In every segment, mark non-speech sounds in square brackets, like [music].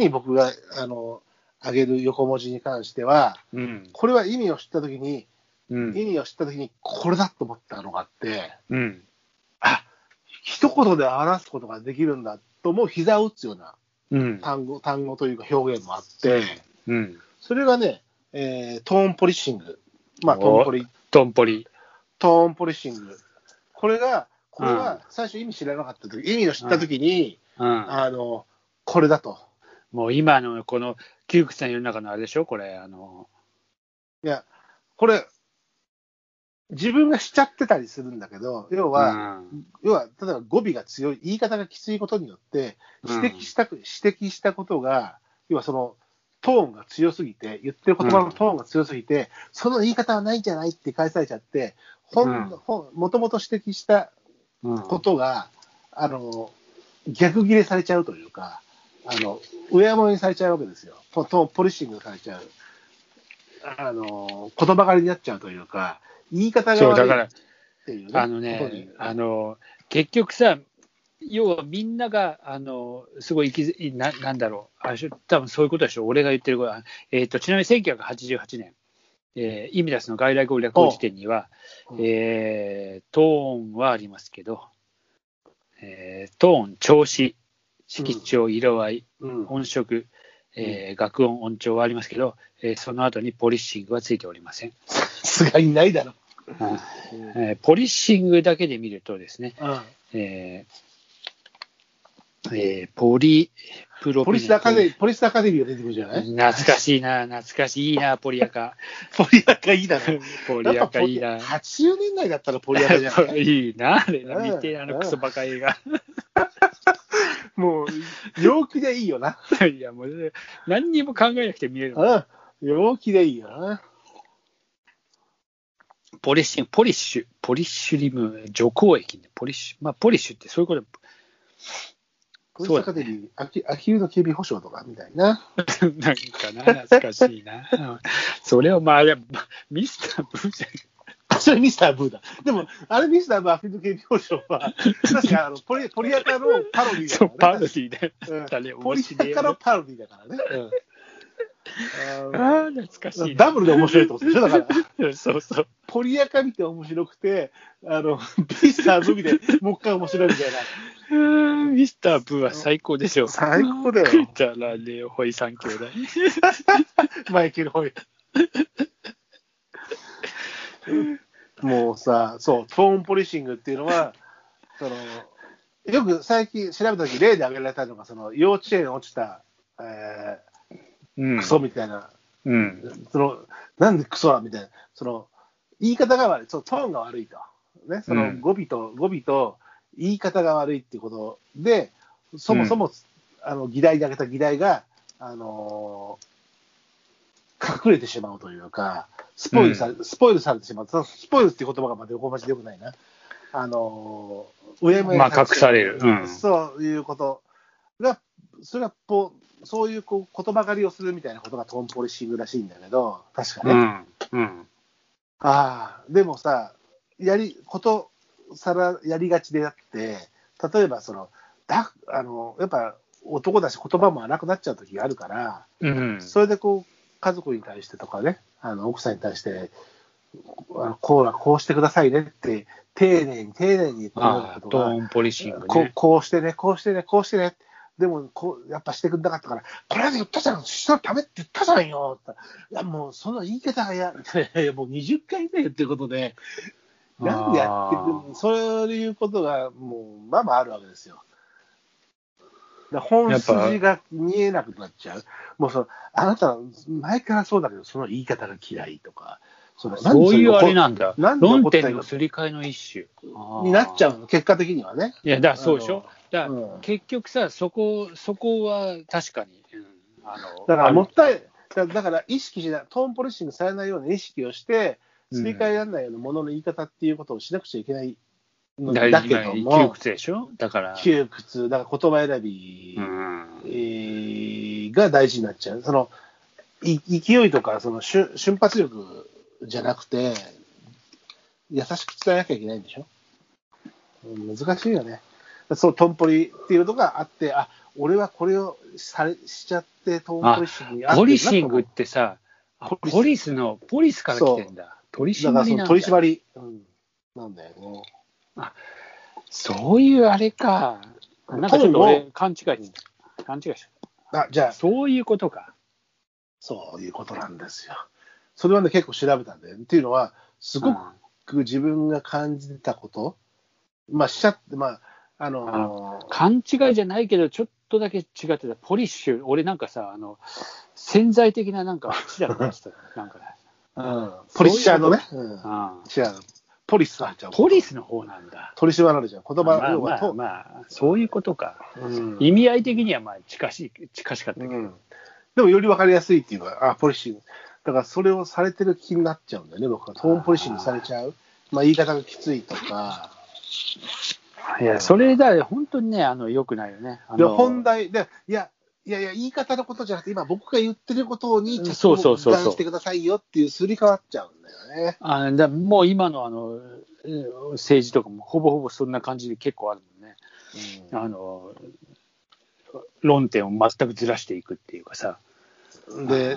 次に僕が、あの、上げる横文字に関しては、うん。これは意味を知ったときに、うん。意味を知ったときに、これだと思ったのがあって、うん。あ、一言で表すことができるんだと思う膝を打つようなうん。単語、単語というか表現もあって、うん。それがね、えートーンポリッシング。まあ、トーンポリ、トンポリ。トーンポリッシング。これが、これは最初意味知らなかった時、意味を知った時に、うん。あの、これだと。もう今のこの窮屈な世の中のあれでしょ？これ、あの、いや、これ、自分がしちゃってたりするんだけど、要は、うん。要は、例えば語尾が強い、言い方がきついことによって、指摘したく、指摘したことが、要はその、トーンが強すぎて、言ってる言葉のトーンが強すぎて、その言い方はないんじゃないって返されちゃって、ほん、うん。ほん、もともと指摘したうん。ことが、あの、逆切れされちゃうというか、あの、上物にされちゃうわけですよ。ポトポリッシングされちゃう。あの、言葉狩りになっちゃうというか、言い方が悪いっから、ていう、あのね、あの、結局さ、要はみんなが、あの、すごい生きな、なんだろう、あ多分そういうことでしょ、俺が言ってることは、えっ、と、ちなみに1988年、えー、イミダスの外来語略語辞典には、うん。えートーンはありますけど、えートーン、調子、色調、色合い、うん音色、えー楽音、音調はありますけど、えーその後にポリッシングはついておりません。さすがにないだろ。えーポリッシングだけで見るとですね、うんえーえーポリプロピポリスアカデミー、ポリスアカデミーが出てくるじゃない？懐かしいな、懐かしいいいな、ポリアカ。[laughs] ポリアカいいだろ。ポリアカいいな。80年代だったらポリアカじゃない？[laughs] いいな、あれな、うん見て、あのクソバカ映画。もう、陽気でいいよな。いや、もう、何にも考えなくて見れる。うん。陽気でいいよな。ポリッシュ、ポリッシュ、ポリッシュリム、除光液ね、ポリッシュ。まあ、ポリッシュってそういうこと。ポリスアカデミー、アキアヒルの警備保障とかみたいな。[laughs] なんかな、懐かしいな。うんそれを、まあ、あれ、ミスターブーじゃそれミスターブーだ。でも、あれミスターブーアフリカ警備保障は、確かあの [laughs] ポリポリアカのパロディだからね。ロディで。うんだねポリアカのパロディーだからね。うんああ、懐かしいな。ダブルで面白いってことでしょだから、[laughs] そうそう。ポリアカ見て面白くて、あの、ミスターブー見てもう一回面白いみたいな。うーんミスターブーは最高でしょ。最高だよくだらねえ、ホイ三兄弟。マイケル・ホイ。[laughs] もうさ、そう、トーンポリッシングっていうのは、[laughs] その、よく最近調べたとき例で挙げられたのが、その幼稚園落ちた、えうん。ー、クソみたいな、うん。その、なんでクソはみたいな、その、言い方が悪い、そのトーンが悪いと。ね、そのうん。語尾と、語尾と言い方が悪いっていうこと。で、そもそも、あの、議題で挙げた議題が、あのー隠れてしまうというか、スポイルさ,、スポイルされてしまう。そのスポイルって言葉がまだ横文字でよくないな。あのー上もまあ隠されるうんそういうことが、それがポ、そういうこう言葉狩りをするみたいなことがトーンポリッシングらしいんだけど、確かね。うん。うん。ああ、でもさ、やり、ことさらやりがちであって、例えばその、だ、あの、やっぱ男だし言葉も荒くなっちゃう時があるから、うん。それでこう、家族に対してとかね、あの、奥さんに対して、こうはこうしてくださいねって、丁寧に丁寧に言ってくれるああ、ことが、トーンポリシングこうね。こうしてね、こうしてね、こうしてね。でも、こう、やっぱしてくんなかったから、これで言ったじゃん、したらダメって言ったじゃんよっていや、もう、その言い方がや、[laughs] いや、もう20回ぐらい言ってることで、なんでやってくんそういうことが、もう、まあまああるわけですよ。本筋が見えなくなっちゃう。もうその、あなた、前からそうだけど、その言い方が嫌いとか、そのそういうあれななんだ？論点のすり替えの一種。になっちゃう。うの、結果的にはね。いや、だからそうでしょ？だからうん結局さ、そこ、そこは確かに、うんあの、だからもあったい、だだから意識しない、トーンポリッシングされないような意識をして、すり替えられないようなものの言い方っていうことをしなくちゃいけないの大だけ事な窮屈でしょ？だから。窮屈、だから言葉選び、うんえーが大事になっちゃう。そのい勢いとかその瞬瞬発力じゃなくて、優しく伝えなきゃいけないんでしょ？うん難しいよね。そう、トンポリっていうのがあって、あ俺はこれをされしちゃって、トーンポリッシングにポリシングってさ、あポリスの、ポリスから来てんだ。取り締りなんだ。取り締まり、うん、なんだよね。そういうあれか。なんかちょっと俺、勘違いした。勘違いしあ、じゃた。あ、そういうことか。そういうことなんですよ。それはね、結構調べたんだよね。っていうのは、すごく自分が感じてたこと、まあ、しちゃって、まあ、あのー勘違いじゃないけど、ちょっとだけ違ってた。ポリッシュ、俺なんかさ、あの、潜在的ななんか、あっちだと思ってた。なんかね。うん、ポリッシャーのね、うん、う、ポリスさんちゃう。ポリスの方なんだ。取り締まられちゃう。言葉、まあまあ要はとまあ、そういうことか。うん意味合い的にはまあ近しい、近しかったけど。うんでもより分かりやすいっていうか、あ、ポリッシング。だからそれをされてる気になっちゃうんだよね、僕は。トーンポリッシングされちゃう。まあ言い方がきついとか。いや、それだ、本当にね、あの、良くないよね。あで、の本題で、いや、いやいや、言い方のことじゃなくて、今僕が言ってることに、ちそょっとうそうそうしてくださいよっていうすり替わっちゃうね。あだもう今のあのうん政治とかもほぼほぼそんな感じで結構あるもんね。あの論点を全くずらしていくっていうかさ。で、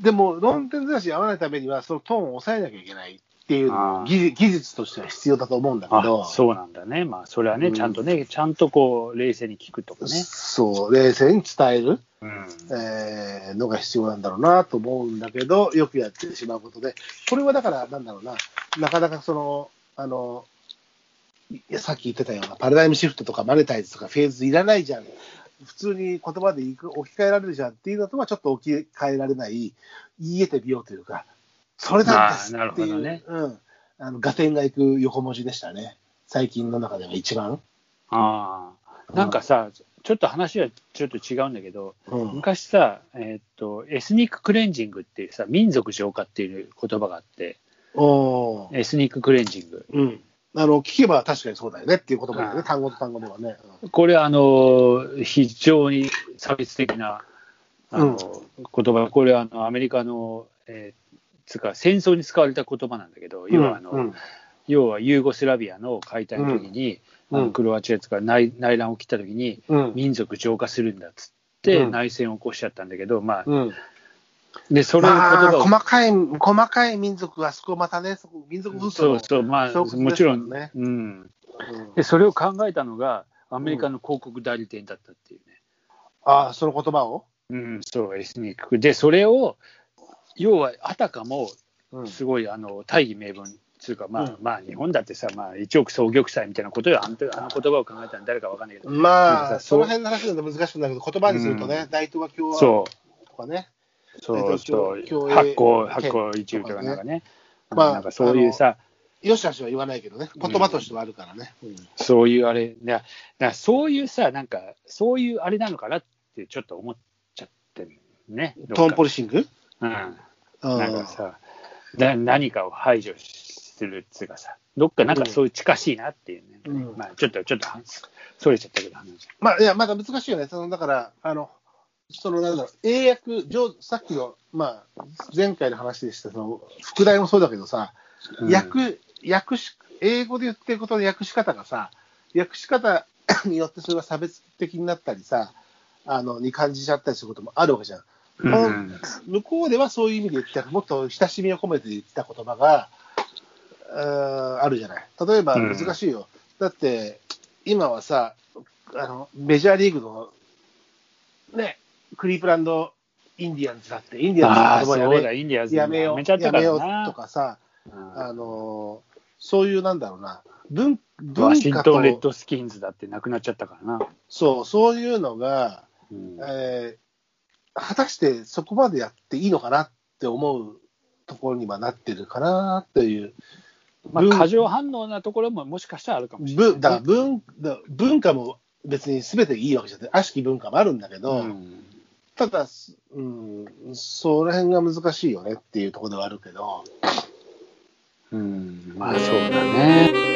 でも論点ずらし合わないためには、そのトーンを抑えなきゃいけないっていう技技術としては必要だと思うんだけど。あそうなんだね。まあ、それはね、うんちゃんとね、ちゃんとこう、冷静に聞くとかね。そう、冷静に伝える、うん。えーのが必要なんだろうなと思うんだけど、よくやってしまうことで、これはだから、なんだろうな、なかなかその、あの、いやさっき言ってたようなパラダイムシフトとかマネタイズとかフェーズいらないじゃん。普通に言葉でいく置き換えられるじゃんっていうのとはちょっと置き換えられない、言えてみようというか、それなんですっていう、ほどねうん、あの、合点がいく横文字でしたね。最近の中では一番。ああ。なんかさ、ちょっと話はちょっと違うんだけど、うん。昔さ、えーっと、エスニッククレンジングっていうさ、民族浄化っていう言葉があって、おーエスニッククレンジング。うん。あの、聞けば確かにそうだよねっていう言葉だよね。うん単語と単語ではね。これ、あの、非常に差別的な、あの、言葉、これはあの、アメリカの、えーつうか、戦争に使われた言葉なんだけど、要はあの、うん要はユーゴスラビアの解体の時に、うんあのクロアチアつか内内乱を起きた時に、うん。民族浄化するんだっつって、うん内戦を起こしちゃったんだけど、まあ、うん。で、それの言まあ細かい、細かい民族がそこまたね、そこ民族紛争のそうそう、まあ、証拠ですもちろん、ねうん。うんで、それを考えたのが、アメリカの広告代理店だったっていうね。ああ、その言葉を？うん、そう、エスニック。で、それを、要は、あたかも、うん。すごい、あの、大義名分、つうか、まあ、うん。まあ、日本だってさ、まあ、一億総玉砕みたいなことよ、あのあの言葉を考えたの誰かわかんないけど、なんまかあ、さその辺の話なんで難しくなるけど、言葉にするとね、大東亜共和そとかね。う、そうそう。発行、発圏行一部とかなんかね、まあなんかそういうさ、よしあしは言わないけどね、言葉としてはあるからね。うん。そういうあれ、だだからそういうさ、なんか、そういうあれなのかなってちょっと思っちゃってるね。トーンポリリシング？うん。うんなんかさ、な何かを排除するっていうかさ、どっかなんかそういう近しいなっていうね。うんまあちょっと、ちょっと、それちゃったけど、話。まあ、いや、まだ難しいよね。その、だから、あの、その、なんだろう、英訳、上さっきの、まあ、前回の話でした、その、副題もそうだけどさ、うん訳、訳し、英語で言ってることの訳し方がさ、訳し方によってそれが差別的になったりさ、あの、に感じちゃったりすることもあるわけじゃん。うん向こうではそういう意味で言ってた、もっと親しみを込めて言ってた言葉が、うーんあるじゃない。例えばうん難しいよ。だって、今はさ、あの、メジャーリーグの、ね、クリープランド・インディアンズだって、インディああ、アンズの言葉やめインディアンズやめよう、やめようと。かさ、うんあのーそういうなんだろうな、文ワシン文化と、トンレッドスキンズだってなくなっちゃったからな。そう、そういうのが、うんえー果たしてそこまでやっていいのかなって思うところにはなってるかなっていう。まあ、文過剰反応なところももしかしたらあるかもしれない、文だから文だ文化も別に全ていいわけじゃなくて、悪しき文化もあるんだけど、うん。ただ、うん、その辺が難しいよねっていうところではあるけど、うん、まあそうだね。